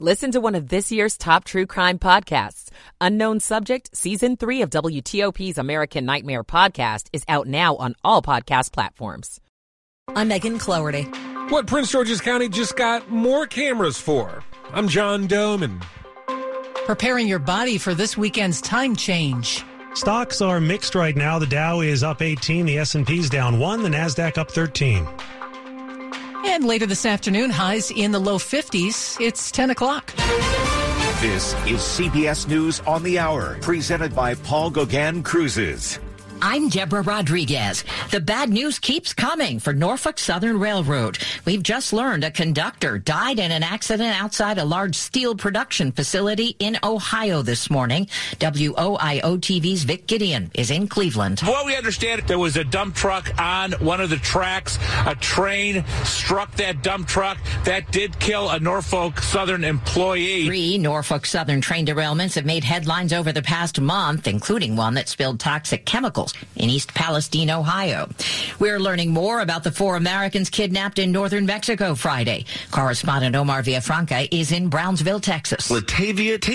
Listen to one of this year's top true crime podcasts. Unknown Subject, Season 3 of WTOP's American Nightmare podcast is out now on all podcast platforms. I'm Megan Cloherty. What Prince George's County just got more cameras for. I'm John Domen. Preparing your body for this weekend's time change. Stocks are mixed right now. The Dow is up 18, the S&P's down 1, the Nasdaq up 13. And later this afternoon, highs in the low 50s. It's 10 o'clock. This is CBS News on the Hour, presented by Paul Gauguin Cruises. I'm Deborah Rodriguez. The bad news keeps coming for Norfolk Southern Railroad. We've just learned a conductor died in an accident outside a large steel production facility in Ohio this morning. WOIO TV's Vic Gideon is in Cleveland. What we understand, there was a dump truck on one of the tracks. A train struck that dump truck. That did kill a Norfolk Southern employee. Three Norfolk Southern train derailments have made headlines over the past month, including one that spilled toxic chemicals in East Palestine, Ohio. We're learning more about the four Americans kidnapped in northern Mexico Friday. Correspondent Omar Villafranca is in Brownsville, Texas. Latavia Tay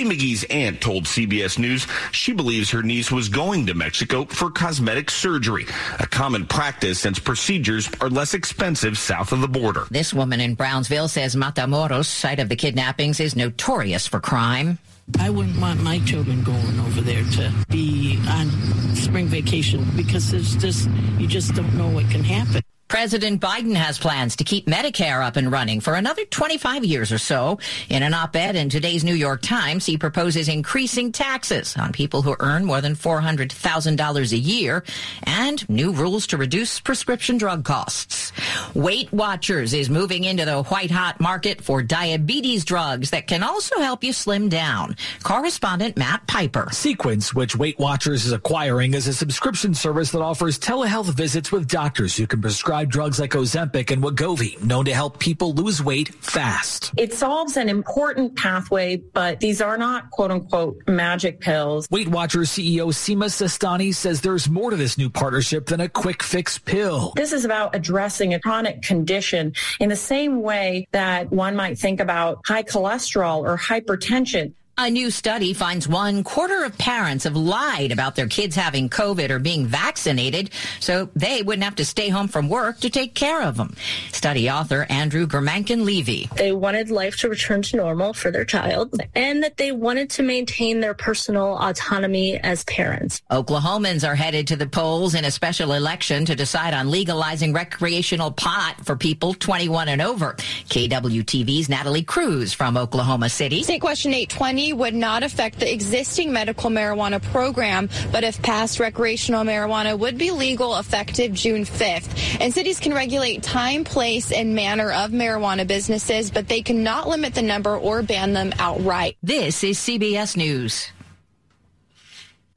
aunt told CBS News she believes her niece was going to Mexico for cosmetic surgery, a common practice since procedures are less expensive south of the border. This woman in Brownsville says Matamoros, site of the kidnappings, is notorious for crime. I wouldn't want my children going over there to be on spring vacation because there's just, you just don't know what can happen. President Biden has plans to keep Medicare up and running for another 25 years or so. In an op-ed in today's New York Times, he proposes increasing taxes on people who earn more than $400,000 a year and new rules to reduce prescription drug costs. Weight Watchers is moving into the white hot market for diabetes drugs that can also help you slim down. Correspondent Matt Piper. Sequence, which Weight Watchers is acquiring, is a subscription service that offers telehealth visits with doctors who can prescribe drugs like Ozempic and Wegovy, known to help people lose weight fast. It solves an important pathway, but these are not quote unquote magic pills. Weight Watchers CEO Sima Sistani says there's more to this new partnership than a quick fix pill. This is about addressing a chronic condition in the same way that one might think about high cholesterol or hypertension. A new study finds one quarter of parents have lied about their kids having COVID or being vaccinated so they wouldn't have to stay home from work to take care of them. Study author Andrew Gurmankin Levy. They wanted life to return to normal for their child and that they wanted to maintain their personal autonomy as parents. Oklahomans are headed to the polls in a special election to decide on legalizing recreational pot for people 21 and over. KWTV's Natalie Cruz from Oklahoma City. State question 820 would not affect the existing medical marijuana program, but if passed, recreational marijuana would be legal effective June 5th. And cities can regulate time, place, and manner of marijuana businesses, but they cannot limit the number or ban them outright. This is CBS News.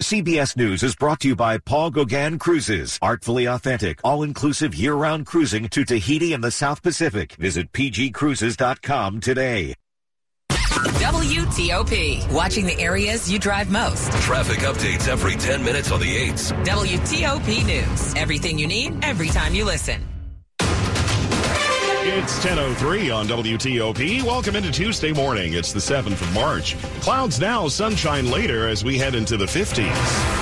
CBS News is brought to you by Paul Gauguin Cruises. Artfully authentic, all-inclusive year-round cruising to Tahiti and the South Pacific. Visit pgcruises.com today. WTOP, watching the areas you drive most. Traffic updates every 10 minutes on the 8s. WTOP News, everything you need, every time you listen. It's 10.03 on WTOP. Welcome into Tuesday morning. It's the 7th of March. Clouds now, sunshine later as we head into the 50s.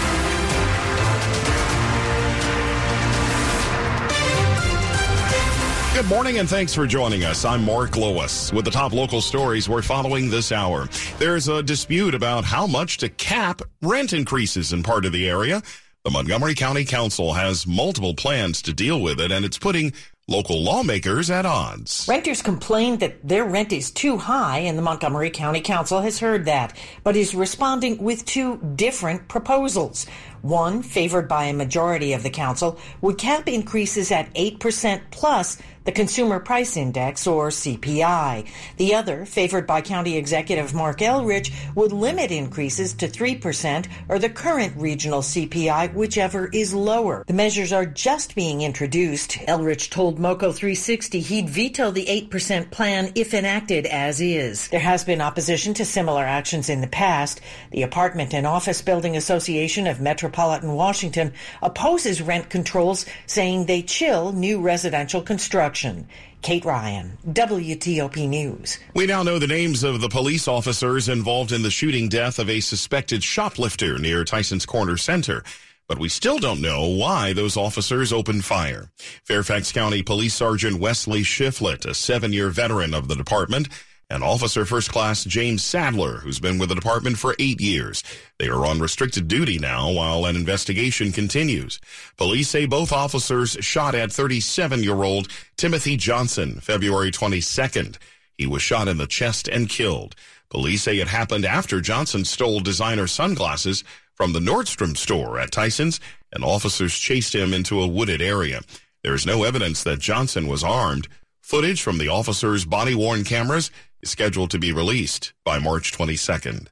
Good morning and thanks for joining us. I'm Mark Lewis. With the top local stories we're following this hour. There's a dispute about how much to cap rent increases in part of the area. The Montgomery County Council has multiple plans to deal with it and it's putting local lawmakers at odds. Renters complain that their rent is too high, and the Montgomery County Council has heard that, but is responding with two different proposals. One, favored by a majority of the council, would cap increases at 8% plus the Consumer Price Index, or CPI. The other, favored by County Executive Mark Elrich, would limit increases to 3% or the current regional CPI, whichever is lower. The measures are just being introduced. Elrich told MoCo360 he'd veto the 8% plan if enacted as is. There has been opposition to similar actions in the past. The Apartment and Office Building Association of Metro Metropolitan Washington opposes rent controls, saying they chill new residential construction. Kate Ryan, WTOP News. We now know the names of the police officers involved in the shooting death of a suspected shoplifter near Tysons Corner Center. But we still don't know why those officers opened fire. Fairfax County Police Sergeant Wesley Shiflett, a seven-year veteran of the department, and Officer First Class James Sadler, who's been with the department for eight years. They are on restricted duty now while an investigation continues. Police say both officers shot at 37-year-old Timothy Johnson February 22nd. He was shot in the chest and killed. Police say it happened after Johnson stole designer sunglasses from the Nordstrom store at Tysons, and officers chased him into a wooded area. There is no evidence that Johnson was armed. Footage from the officers' body-worn cameras is scheduled to be released by March 22nd.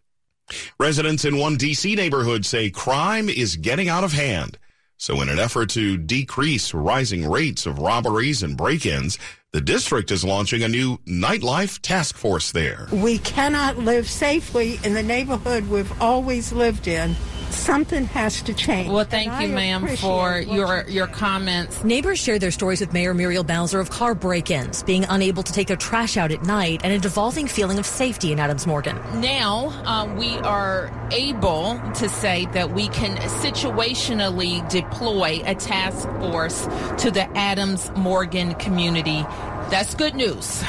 Residents in one D.C. neighborhood say crime is getting out of hand. So in an effort to decrease rising rates of robberies and break-ins, the district is launching a new nightlife task force there. We cannot live safely in the neighborhood we've always lived in something has to change. Well, thank you, ma'am, for your your comments. Neighbors shared their stories with Mayor Muriel Bowser of car break-ins, being unable to take their trash out at night, and a devolving feeling of safety in Adams Morgan. Now uh, we are able to say that we can situationally deploy a task force to the Adams Morgan community. That's good news.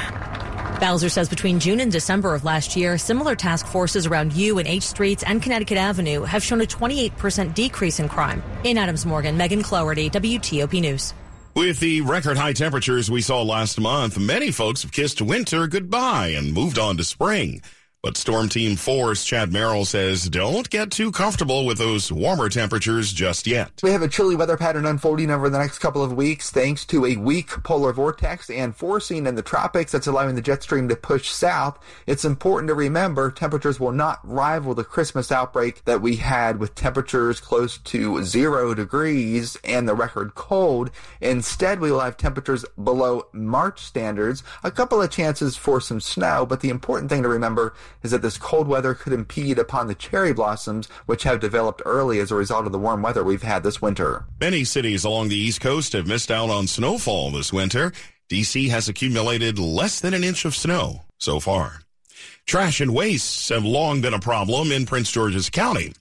Bowser says between June and December of last year, similar task forces around U and H Streets and Connecticut Avenue have shown a 28% decrease in crime. In Adams Morgan, Megan Cloherty, WTOP News. With the record high temperatures we saw last month, many folks have kissed winter goodbye and moved on to spring. But Storm Team 4's Chad Merrill says don't get too comfortable with those warmer temperatures just yet. We have a chilly weather pattern unfolding over the next couple of weeks thanks to a weak polar vortex and forcing in the tropics that's allowing the jet stream to push south. It's important to remember temperatures will not rival the Christmas outbreak that we had with temperatures close to zero degrees and the record cold. Instead, we will have temperatures below March standards, a couple of chances for some snow, but the important thing to remember is that this cold weather could impede upon the cherry blossoms, which have developed early as a result of the warm weather we've had this winter. Many cities along the East Coast have missed out on snowfall this winter. DC has accumulated less than an inch of snow so far. Trash and wastes have long been a problem in Prince George's County.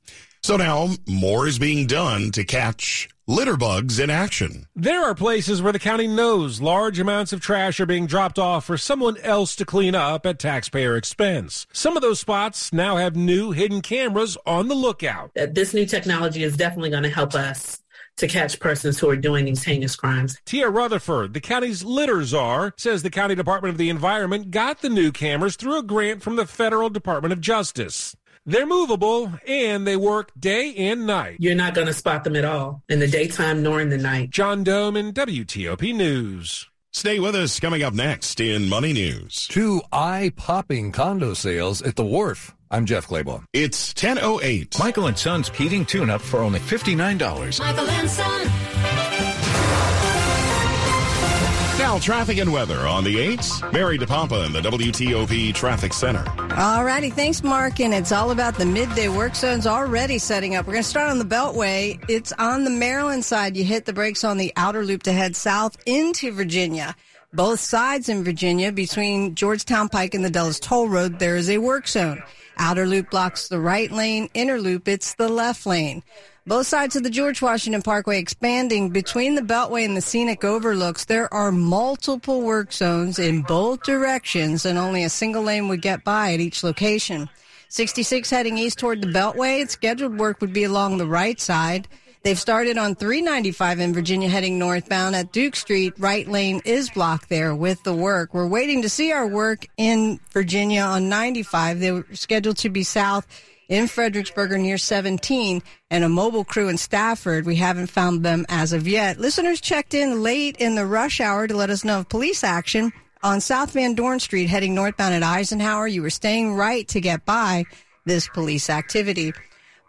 So now more is being done to catch litter bugs in action. There are places where the county knows large amounts of trash are being dropped off for someone else to clean up at taxpayer expense. Some of those spots now have new hidden cameras on the lookout. This new technology is definitely going to help us to catch persons who are doing these heinous crimes. Tia Rutherford, the county's litter czar, says the County Department of the Environment got the new cameras through a grant from the Federal Department of Justice. They're movable and they work day and night. You're not going to spot them at all in the daytime nor in the night. John Domen WTOP News. Stay with us coming up next in Money News. Two eye popping condo sales at the wharf. I'm Jeff Clabaugh. It's 10.08. Michael and Son's heating tune up for only $59. Michael and Son. Now, traffic and weather on the 8s. Mary DePompa in the WTOP Traffic Center. All righty. Thanks, Mark. And it's all about the midday work zones already setting up. We're going to start on the Beltway. It's on the Maryland side. You hit the brakes on the outer loop to head south into Virginia. Both sides in Virginia, between Georgetown Pike and the Dulles Toll Road, there is a work zone. Outer loop blocks the right lane. Inner loop, it's the left lane. Both sides of the George Washington Parkway expanding between the Beltway and the scenic overlooks. There are multiple work zones in both directions and only a single lane would get by at each location. 66 heading east toward the Beltway. its Scheduled work would be along the right side. They've started on 395 in Virginia heading northbound at Duke Street. Right lane is blocked there with the work. We're waiting to see our work in Virginia on 95. They were scheduled to be south in Fredericksburg near 17 and a mobile crew in Stafford. We haven't found them as of yet. Listeners checked in late in the rush hour to let us know of police action on South Van Dorn Street heading northbound at Eisenhower. You were staying right to get by this police activity.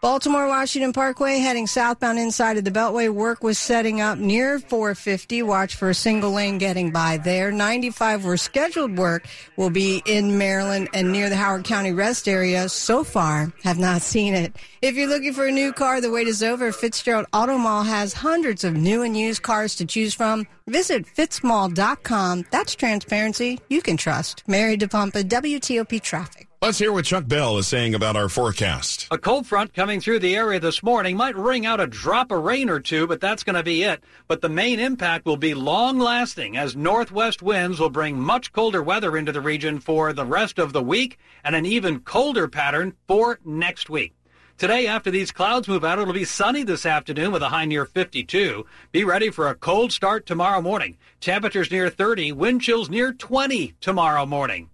Baltimore Washington Parkway heading southbound inside of the Beltway. Work was setting up near 450. Watch for a single lane getting by there. 95 where scheduled work will be in Maryland and near the Howard County rest area. So far, have not seen it. If you're looking for a new car, the wait is over. Fitzgerald Auto Mall has hundreds of new and used cars to choose from. Visit fitzmall.com. That's transparency you can trust. Mary DePompa, WTOP Traffic. Let's hear what Chuck Bell is saying about our forecast. A cold front coming through the area this morning might ring out a drop of rain or two, but that's going to be it. But the main impact will be long lasting as northwest winds will bring much colder weather into the region for the rest of the week and an even colder pattern for next week. Today, after these clouds move out, it'll be sunny this afternoon with a high near 52. Be ready for a cold start tomorrow morning. Temperatures near 30, wind chills near 20 tomorrow morning.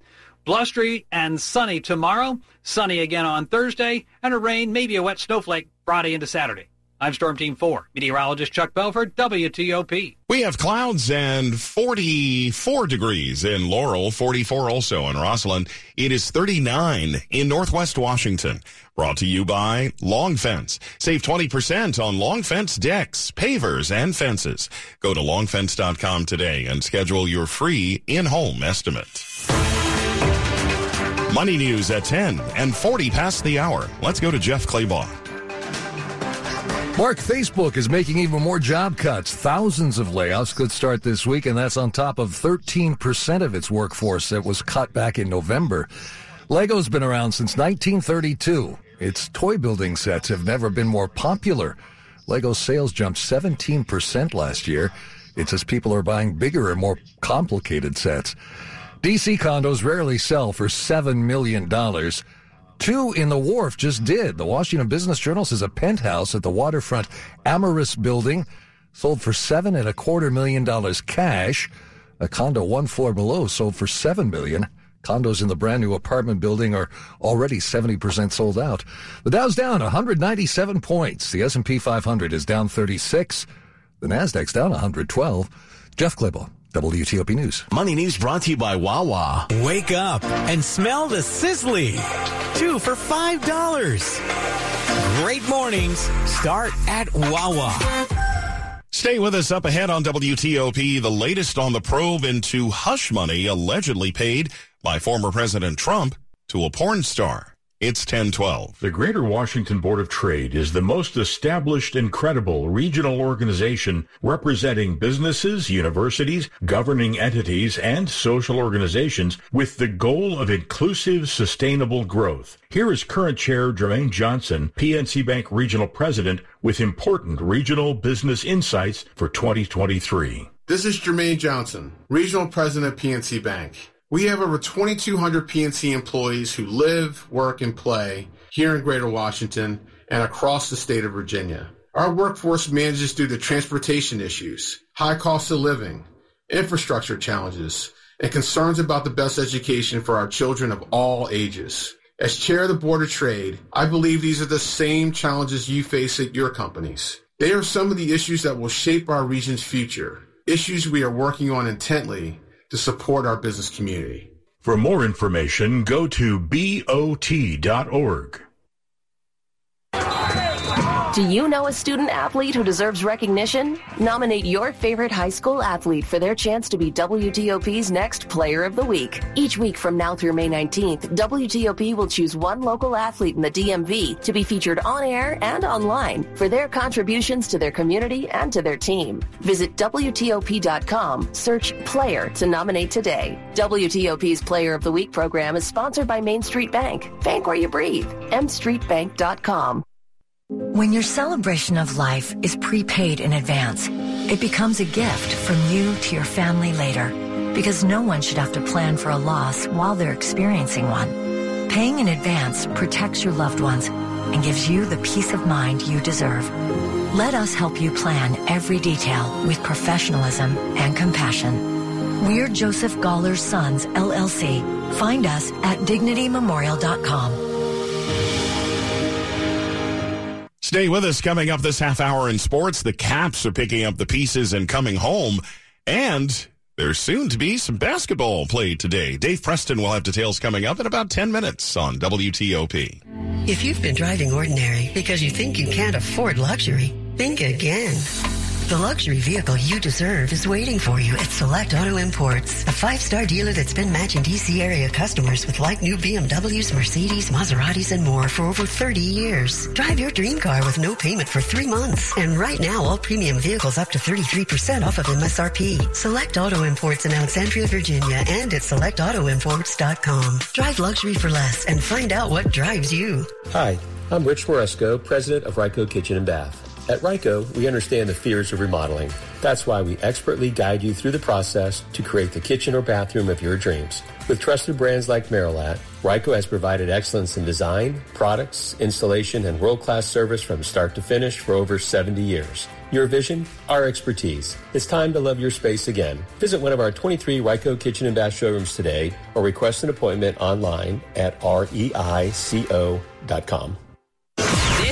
Blustery and sunny tomorrow, sunny again on Thursday, and a rain, maybe a wet snowflake Friday into Saturday. I'm Storm Team 4, meteorologist Chuck Bell for, WTOP. We have clouds and 44 degrees in Laurel, 44 also in Rosslyn. It is 39 in Northwest Washington. Brought to you by Long Fence. Save 20% on Long Fence decks, pavers, and fences. Go to longfence.com today and schedule your free in-home estimate. Money news at 10 and 40 past the hour. Let's go to Jeff Clabaugh. Mark, Facebook is making even more job cuts. Thousands of layoffs could start this week, and that's on top of 13% of its workforce that was cut back in November. Lego's been around since 1932. Its toy building sets have never been more popular. Lego sales jumped 17% last year. It's as people are buying bigger and more complicated sets. DC condos rarely sell for $7 million. Two in the wharf just did. The Washington Business Journal says a penthouse at the waterfront Amaris building sold for seven and a quarter million dollars cash. A condo one floor below sold for seven million. Condos in the brand new apartment building are already 70% sold out. The Dow's down 197 points. The S&P 500 is down 36. The Nasdaq's down 112. Jeff Clabaugh, WTOP News. Money News brought to you by Wawa. Wake up and smell the sizzly. Two for $5. Great mornings start at Wawa. Stay with us up ahead on WTOP, the latest on the probe into hush money allegedly paid by former President Trump to a porn star. It's 1012. The Greater Washington Board of Trade is the most established and credible regional organization representing businesses, universities, governing entities, and social organizations with the goal of inclusive, sustainable growth. Here is current chair Jermaine Johnson, PNC Bank Regional President, with important regional business insights for 2023. This is Jermaine Johnson, Regional President of PNC Bank. We have over 2,200 PNC employees who live, work, and play here in Greater Washington and across the state of Virginia. Our workforce manages through the transportation issues, high cost of living, infrastructure challenges, and concerns about the best education for our children of all ages. As chair of the Board of Trade, I believe these are the same challenges you face at your companies. They are some of the issues that will shape our region's future, issues we are working on intently to support our business community. For more information, go to BOT.org. Do you know a student athlete who deserves recognition? Nominate your favorite high school athlete for their chance to be WTOP's next Player of the Week. Each week from now through May 19th, WTOP will choose one local athlete in the DMV to be featured on air and online for their contributions to their community and to their team. Visit WTOP.com, search Player to nominate today. WTOP's Player of the Week program is sponsored by Main Street Bank. Bank where you breathe. mstreetbank.com. When your celebration of life is prepaid in advance, it becomes a gift from you to your family later because no one should have to plan for a loss while they're experiencing one. Paying in advance protects your loved ones and gives you the peace of mind you deserve. Let us help you plan every detail with professionalism and compassion. We're Joseph Gawler's Sons, LLC. Find us at dignitymemorial.com. Stay with us coming up this half hour in sports. The Caps are picking up the pieces and coming home. And there's soon to be some basketball played today. Dave Preston will have details coming up in about 10 minutes on WTOP. If you've been driving ordinary because you think you can't afford luxury, think again. The luxury vehicle you deserve is waiting for you at Select Auto Imports, a five-star dealer that's been matching DC area customers with like new BMWs, Mercedes, Maseratis, and more for over 30 years. Drive your dream car with no payment for three months. And right now, all premium vehicles up to 33% off of MSRP. Select Auto Imports in Alexandria, Virginia, and at selectautoimports.com. Drive luxury for less and find out what drives you. Hi, I'm Rich Moresco, president of Reico Kitchen and Bath. At Reico, we understand the fears of remodeling. That's why we expertly guide you through the process to create the kitchen or bathroom of your dreams. With trusted brands like Merillat, Reico has provided excellence in design, products, installation, and world-class service from start to finish for over 70 years. Your vision, our expertise. It's time to love your space again. Visit one of our 23 Reico Kitchen and Bath showrooms today or request an appointment online at reico.com.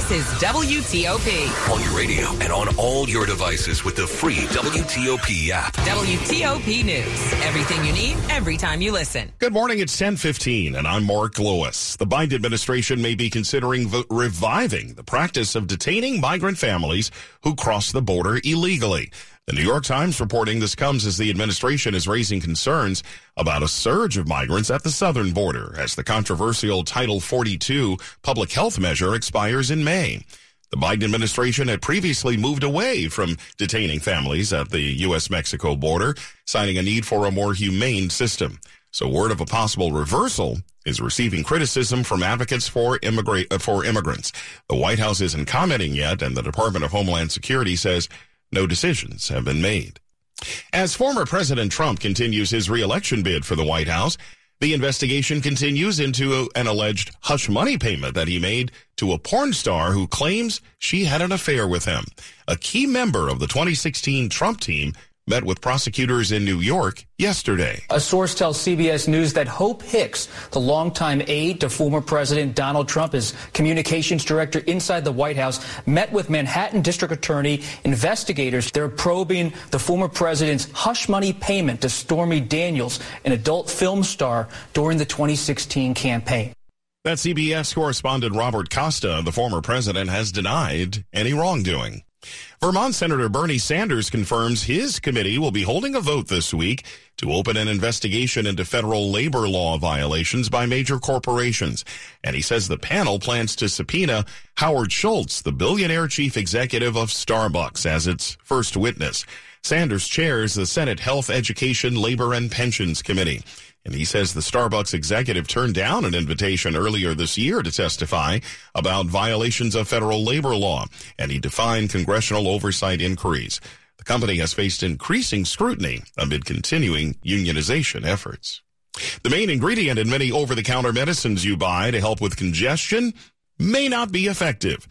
This is WTOP. On your radio and on all your devices with the free WTOP app. WTOP News. Everything you need, every time you listen. Good morning. It's 1015 and I'm Mark Lewis. The Biden administration may be considering v- reviving the practice of detaining migrant families who cross the border illegally. The New York Times reporting this comes as the administration is raising concerns about a surge of migrants at the southern border as the controversial Title 42 public health measure expires in May. The Biden administration had previously moved away from detaining families at the U.S.-Mexico border, citing a need for a more humane system. So word of a possible reversal is receiving criticism from advocates for immigrate for immigrants. The White House isn't commenting yet, and the Department of Homeland Security says no decisions have been made. As former President Trump continues his reelection bid for the White House, the investigation continues into an alleged hush money payment that he made to a porn star who claims she had an affair with him. A key member of the 2016 Trump team met with prosecutors in New York yesterday. A source tells CBS News that Hope Hicks, the longtime aide to former President Donald Trump, as communications director inside the White House, met with Manhattan District Attorney investigators. They're probing the former president's hush money payment to Stormy Daniels, an adult film star, during the 2016 campaign. That CBS correspondent Robert Costa, the former president, has denied any wrongdoing. Vermont Senator Bernie Sanders confirms his committee will be holding a vote this week to open an investigation into federal labor law violations by major corporations. And he says the panel plans to subpoena Howard Schultz, the billionaire chief executive of Starbucks, as its first witness. Sanders chairs the Senate Health, Education, Labor, and Pensions Committee. And he says the Starbucks executive turned down an invitation earlier this year to testify about violations of federal labor law, and he defined congressional oversight inquiries. The company has faced increasing scrutiny amid continuing unionization efforts. The main ingredient in many over-the-counter medicines you buy to help with congestion may not be effective.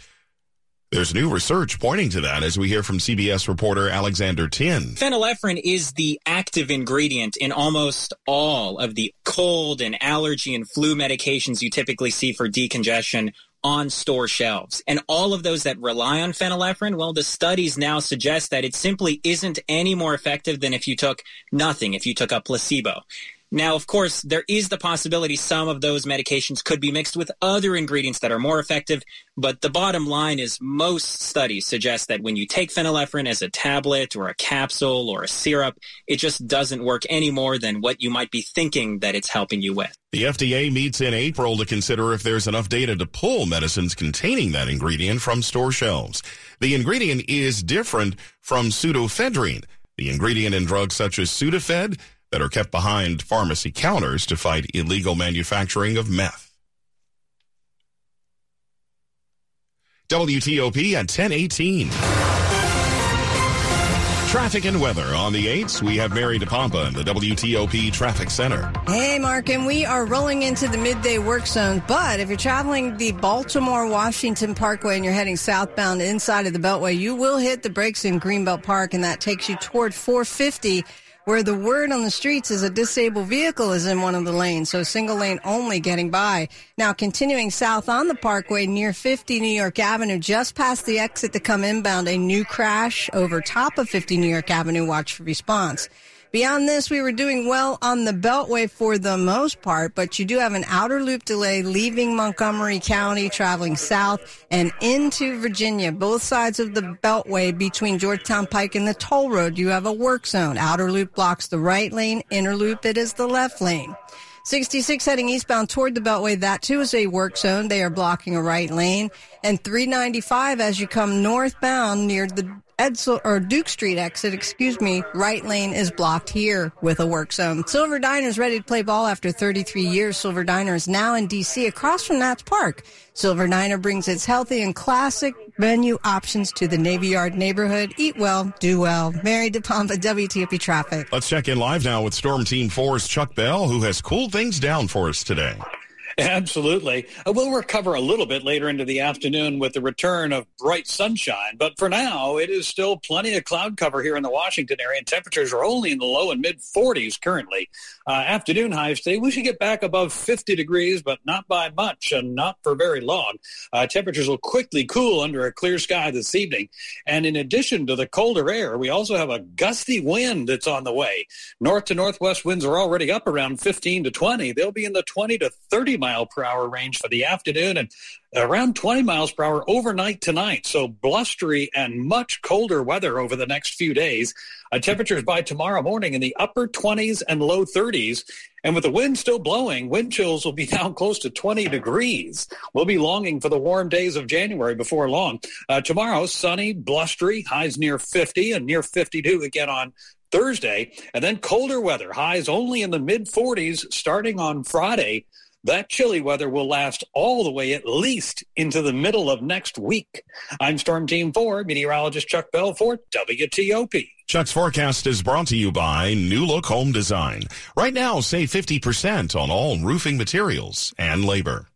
There's new research pointing to that as we hear from CBS reporter Alexander Tin. Phenylephrine is the active ingredient in almost all of the cold and allergy and flu medications you typically see for decongestion on store shelves. And all of those that rely on phenylephrine, well, the studies now suggest that it simply isn't any more effective than if you took nothing, if you took a placebo. Now, of course, there is the possibility some of those medications could be mixed with other ingredients that are more effective, but the bottom line is most studies suggest that when you take phenylephrine as a tablet or a capsule or a syrup, it just doesn't work any more than what you might be thinking that it's helping you with. The FDA meets in April to consider if there's enough data to pull medicines containing that ingredient from store shelves. The ingredient is different from pseudoephedrine. The ingredient in drugs such as Sudafed that are kept behind pharmacy counters to fight illegal manufacturing of meth. WTOP at 1018. Traffic and weather on the 8s. We have Mary DePompa in the WTOP Traffic Center. Hey, Mark, and we are rolling into the midday work zone. But if you're traveling the Baltimore Washington Parkway and you're heading southbound inside of the Beltway, you will hit the brakes in Greenbelt Park, and that takes you toward 450 where the word on the streets is a disabled vehicle is in one of the lanes, so single lane only getting by. Now, continuing south on the parkway near 50 New York Avenue, just past the exit to come inbound, a new crash over top of 50 New York Avenue. Watch for response. Beyond this, we were doing well on the Beltway for the most part, but you do have an outer loop delay leaving Montgomery County, traveling south and into Virginia. Both sides of the Beltway between Georgetown Pike and the toll road, you have a work zone. Outer loop blocks the right lane, inner loop, it is the left lane. 66 heading eastbound toward the Beltway, that too is a work zone. They are blocking a right lane. And 395 as you come northbound near the Edsall or Duke Street exit, excuse me, right lane is blocked here with a work zone. Silver Diner is ready to play ball after 33 years. Silver Diner is now in DC across from Nats Park. Silver Diner brings its healthy and classic menu options to the Navy Yard neighborhood. Eat well, do well. Mary DePompa, WTOP Traffic. Let's check in live now with Storm Team 4's Chuck Bell, who has cooled things down for us today. Absolutely. Uh, we'll recover a little bit later into the afternoon with the return of bright sunshine. But for now, it is still plenty of cloud cover here in the Washington area, and temperatures are only in the low and mid 40s currently. Uh, afternoon highs today, we should get back above 50 degrees, but not by much and not for very long. Uh, temperatures will quickly cool under a clear sky this evening. And in addition to the colder air, we also have a gusty wind that's on the way. North to northwest winds are already up around 15 to 20. They'll be in the 20 to 30 mile per hour range for the afternoon and around 20 miles per hour overnight tonight. So blustery and much colder weather over the next few days. Uh, temperatures by tomorrow morning in the upper 20s and low 30s. And with the wind still blowing, wind chills will be down close to 20 degrees. We'll be longing for the warm days of January before long. Uh, tomorrow, sunny, blustery, highs near 50 and near 52 again on Thursday. And then colder weather, highs only in the mid 40s starting on Friday. That chilly weather will last all the way at least into the middle of next week. I'm Storm Team 4, meteorologist Chuck Bell for WTOP. Chuck's forecast is brought to you by New Look Home Design. Right now, save 50% on all roofing materials and labor.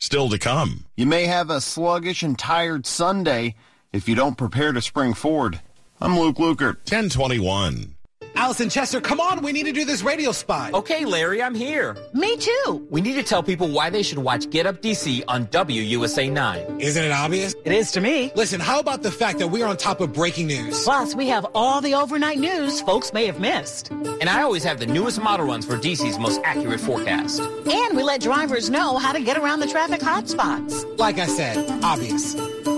Still to come. You may have a sluggish and tired Sunday if you don't prepare to spring forward. I'm Luke Lukert. 1021. Allison Chester, come on, we need to do this radio spot. Okay, Larry, I'm here. Me too. We need to tell people why they should watch Get Up DC on WUSA 9. Isn't it obvious? It is to me. Listen, how about the fact that we're on top of breaking news? Plus, we have all the overnight news folks may have missed. And I always have the newest model runs for DC's most accurate forecast. And we let drivers know how to get around the traffic hotspots. Like I said, obvious.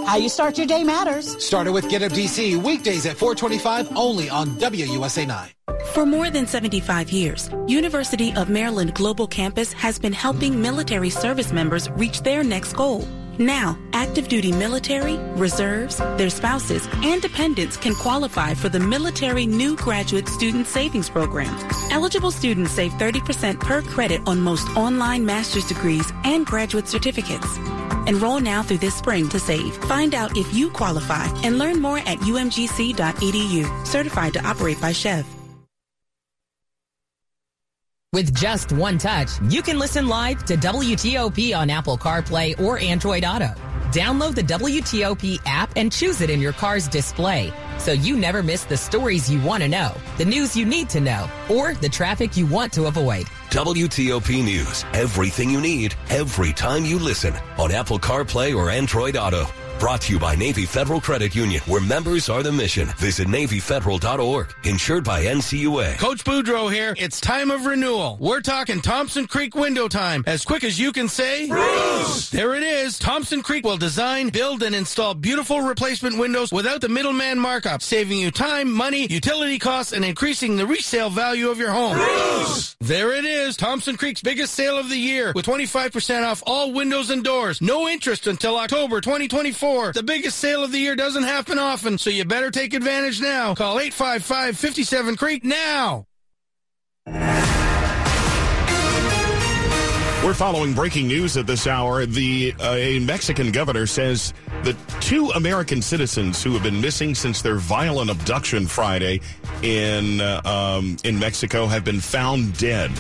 How you start your day matters. Started with Get Up DC, weekdays at 425 only on WUSA 9. For more than 75 years, University of Maryland Global Campus has been helping military service members reach their next goal. Now, active duty military, reserves, their spouses, and dependents can qualify for the Military New Graduate Student Savings Program. Eligible students save 30% per credit on most online master's degrees and graduate certificates. Enroll now through this spring to save. Find out if you qualify and learn more at umgc.edu. Certified to operate by SCHEV. With just one touch, you can listen live to WTOP on Apple CarPlay or Android Auto. Download the WTOP app and choose it in your car's display so you never miss the stories you want to know, the news you need to know, or the traffic you want to avoid. WTOP News. Everything you need, every time you listen on Apple CarPlay or Android Auto. Brought to you by Navy Federal Credit Union, where members are the mission. Visit NavyFederal.org. Insured by NCUA. Coach Boudreau here. It's time of renewal. We're talking Thompson Creek window time. As quick as you can say. Bruce! There it is. Thompson Creek will design, build, and install beautiful replacement windows without the middleman markup, saving you time, money, utility costs, and increasing the resale value of your home. Bruce! There it is. Thompson Creek's biggest sale of the year with 25% off all windows and doors. No interest until October 2024. The biggest sale of the year doesn't happen often, so you better take advantage now. Call 855 57 Creek now. We're following breaking news at this hour. The uh, a Mexican governor says the two American citizens who have been missing since their violent abduction Friday in uh, um, in Mexico have been found dead.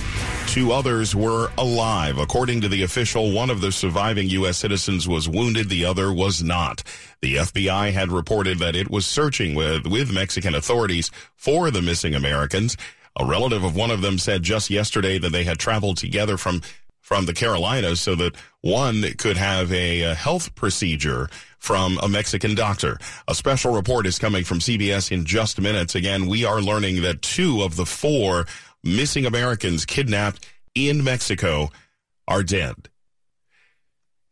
Two others were alive. According to the official, one of the surviving U.S. citizens was wounded. The other was not. The FBI had reported that it was searching with with Mexican authorities for the missing Americans. A relative of one of them said just yesterday that they had traveled together from from the Carolinas so that one could have a, a health procedure from a Mexican doctor. A special report is coming from CBS in just minutes. Again, we are learning that two of the four missing Americans kidnapped in Mexico are dead.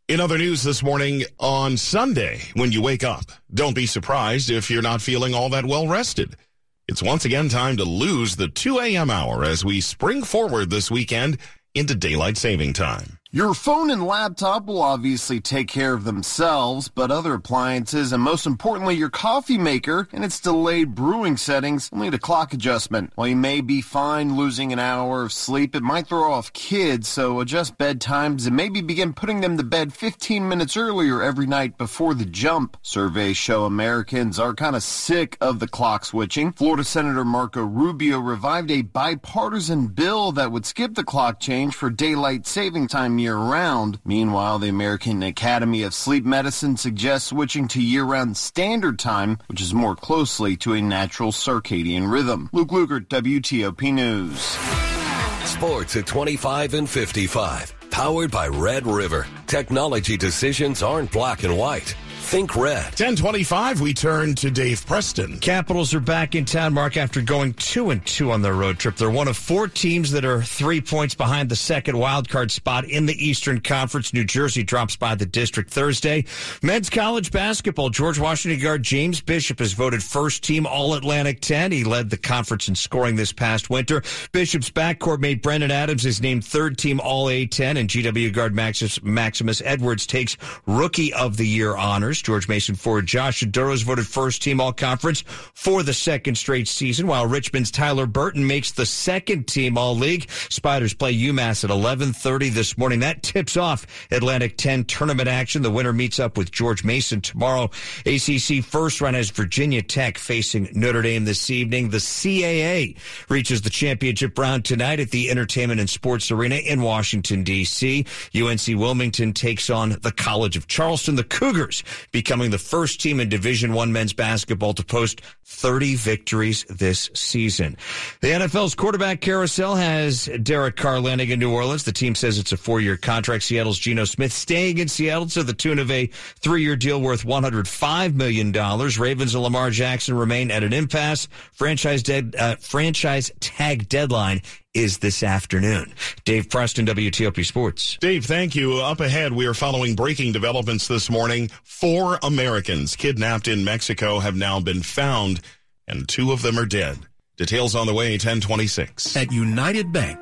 In other news this morning, on Sunday, when you wake up, don't be surprised if you're not feeling all that well rested. It's once again time to lose the 2 a.m. hour as we spring forward this weekend into daylight saving time. Your phone and laptop will obviously take care of themselves, but other appliances and most importantly your coffee maker and its delayed brewing settings will need a clock adjustment. While you may be fine losing an hour of sleep, it might throw off kids, so adjust bedtimes and maybe begin putting them to bed 15 minutes earlier every night before the jump. Surveys show Americans are kind of sick of the clock switching. Florida Senator Marco Rubio revived a bipartisan bill that would skip the clock change for daylight saving time year round. Meanwhile, the American Academy of Sleep Medicine suggests switching to year round standard time, which is more closely to a natural circadian rhythm. Luke Lukert, WTOP News. Sports at 25 and 55. Powered by Red River. Technology decisions aren't black and white. Think red. 1025, we turn to Dave Preston. Capitals are back in town, Mark, after going two and two on their road trip. They're one of four teams that are three points behind the second wild card spot in the Eastern Conference. New Jersey drops by the district Thursday. Men's college basketball. George Washington guard James Bishop is voted first team All Atlantic 10. He led the conference in scoring this past winter. Bishop's backcourt mate Brendan Adams is named third team All A10, and GW guard Maximus, Maximus Edwards takes Rookie of the Year honors. George Mason forward Josh Oduro voted first team all conference for the second straight season, while Richmond's Tyler Burton makes the second team all league. Spiders play UMass at 11:30 this morning. That tips off Atlantic 10 tournament action. The winner meets up with George Mason tomorrow. ACC first round has Virginia Tech facing Notre Dame this evening. The CAA reaches the championship round tonight at the Entertainment and Sports Arena in Washington D.C. UNC Wilmington takes on the College of Charleston. The Cougars becoming the first team in Division One men's basketball to post 30 victories this season. The NFL's quarterback carousel has Derek Carr landing in New Orleans. The team says it's a four-year contract. Seattle's Geno Smith staying in Seattle to the tune of a three-year deal worth $105 million. Ravens and Lamar Jackson remain at an impasse. Franchise dead, uh, franchise tag deadline is this afternoon. Dave Preston, WTOP Sports. Dave, thank you. Up ahead, we are following breaking developments this morning. Four Americans kidnapped in Mexico have now been found, and two of them are dead. Details on the way, 1026. At United Bank,